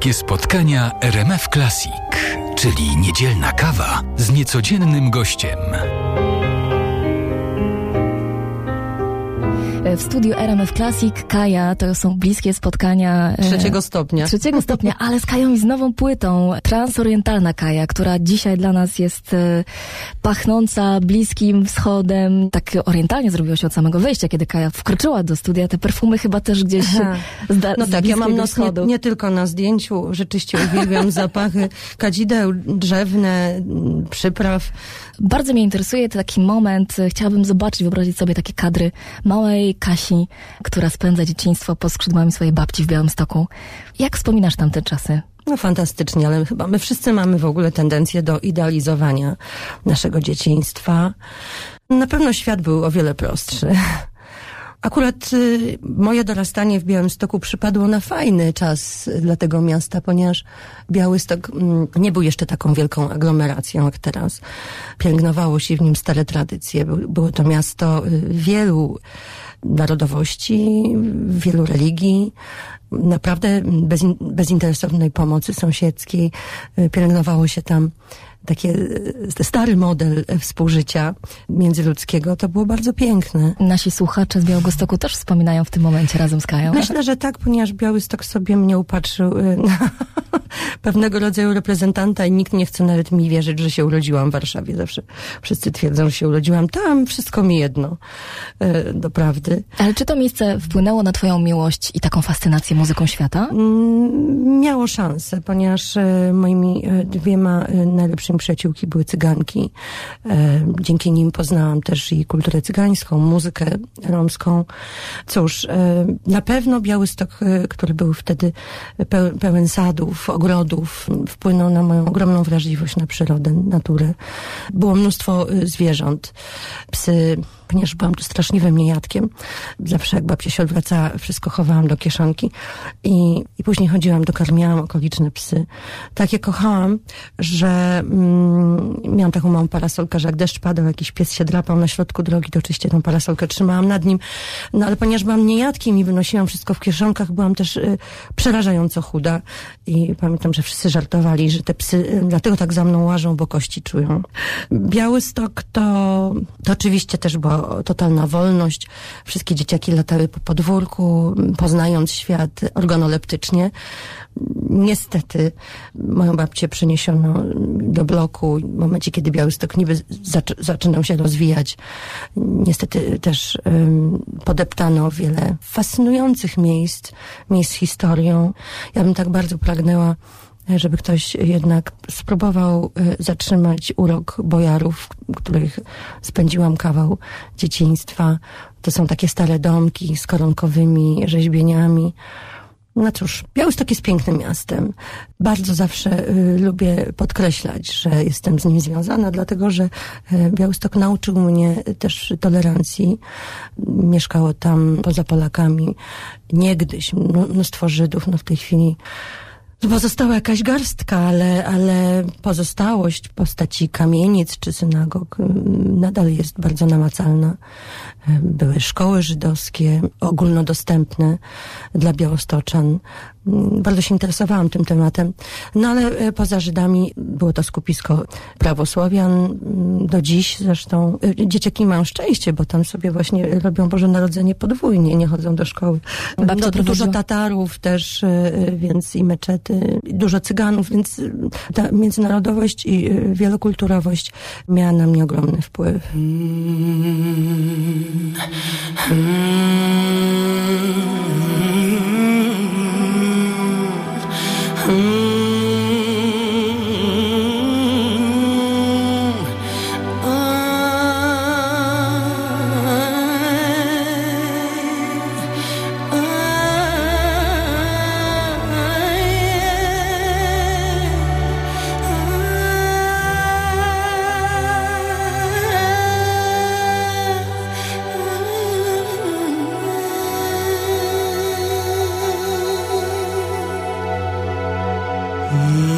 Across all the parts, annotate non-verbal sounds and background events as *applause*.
bliskie spotkania RMF Classic, czyli niedzielna kawa z niecodziennym gościem. W studiu RMF Classic Kaja to są bliskie spotkania e, Trzeciego stopnia. trzeciego stopnia, ale z Kają i z nową płytą Transorientalna Kaja, która dzisiaj dla nas jest e, pachnąca Bliskim Wschodem. Tak orientalnie zrobiło się od samego wejścia, kiedy Kaja wkroczyła do studia. Te perfumy chyba też gdzieś Aha. z, da- No z tak, ja mam nos nie, nie tylko na zdjęciu, rzeczywiście uwielbiam *laughs* zapachy kadzideł drzewne, przypraw. Bardzo mnie interesuje taki moment, e, chciałabym zobaczyć, wyobrazić sobie takie kadry małej Kasi, która spędza dzieciństwo pod skrzydłami swojej babci w Białymstoku. Jak wspominasz tamte czasy? No fantastycznie, ale chyba my wszyscy mamy w ogóle tendencję do idealizowania naszego dzieciństwa. Na pewno świat był o wiele prostszy. Akurat y, moje dorastanie w Białymstoku przypadło na fajny czas dla tego miasta, ponieważ Białystok mm, nie był jeszcze taką wielką aglomeracją jak teraz. Pielęgnowało się w nim stare tradycje. Był- Było to miasto y, wielu narodowości, wielu religii. Naprawdę bez, bezinteresownej pomocy sąsiedzkiej y, pielęgnowało się tam takie y, stary model y, współżycia międzyludzkiego. To było bardzo piękne. Nasi słuchacze z Białegostoku też wspominają w tym momencie razem z Kają. Myślę, że tak, ponieważ Białystok sobie mnie upatrzył y, *laughs* na pewnego rodzaju reprezentanta i nikt nie chce nawet mi wierzyć, że się urodziłam w Warszawie. Zawsze wszyscy twierdzą, że się urodziłam tam, wszystko mi jedno. Doprawdy. Ale czy to miejsce wpłynęło na twoją miłość i taką fascynację muzyką świata? Mm, Miało szansę, ponieważ e, moimi e, dwiema e, najlepszymi przyjaciółki były cyganki. E, Dzięki nim poznałam też i kulturę cygańską, muzykę romską. Cóż, e, na pewno Białystok, e, który był wtedy peł- pełen sadów, ogrodów, wpłynął na moją ogromną wrażliwość na przyrodę, naturę. Było mnóstwo zwierząt, psy, ponieważ byłam tu straszliwym niejadkiem. Zawsze jak babcia się odwracała, wszystko chowałam do kieszonki i, i później chodziłam, dokarmiałam okoliczne psy. Takie kochałam, że mm, miałam taką małą parasolkę, że jak deszcz padał, jakiś pies się drapał na środku drogi, to oczywiście tą parasolkę trzymałam nad nim. No ale ponieważ byłam niejadkiem i wynosiłam wszystko w kieszonkach, byłam też y, przerażająco chuda i pamiętam, że wszyscy żartowali, że te psy y, dlatego tak za mną łażą, bo kości czują. Białystok to, to oczywiście też była totalna wolność. Wszystkie dzieciaki latały po podwórku, poznając świat organoleptycznie. Niestety moją babcię przeniesiono do bloku w momencie, kiedy Białystok niby zac- zaczynał się rozwijać. Niestety też ym, podeptano wiele fascynujących miejsc, miejsc z historią. Ja bym tak bardzo pragnęła żeby ktoś jednak spróbował y, zatrzymać urok bojarów, których spędziłam kawał dzieciństwa. To są takie stare domki z koronkowymi rzeźbieniami. No cóż, Białystok jest pięknym miastem. Bardzo zawsze y, lubię podkreślać, że jestem z nim związana, dlatego że y, Białystok nauczył mnie też tolerancji. Mieszkało tam poza Polakami niegdyś mnó- mnóstwo Żydów, no w tej chwili Pozostała jakaś garstka, ale, ale pozostałość postaci kamienic czy synagog ym, nadal jest bardzo namacalna. Były szkoły żydowskie, ogólnodostępne dla białostoczan. Ym, Bardzo się interesowałam tym tematem. No ale e, poza Żydami było to skupisko prawosławian. Ym, Do dziś zresztą e, dzieciaki mają szczęście, bo tam sobie właśnie robią Boże Narodzenie podwójnie, nie chodzą do szkoły. Babcia No, dużo prowadziła- Tatarów też, y, więc i meczety, dużo Cyganów, więc ta międzynarodowość i wielokulturowość miała na mnie ogromny wpływ. Mm-hmm.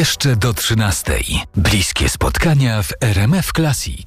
Jeszcze do 13. Bliskie spotkania w RMF Classic.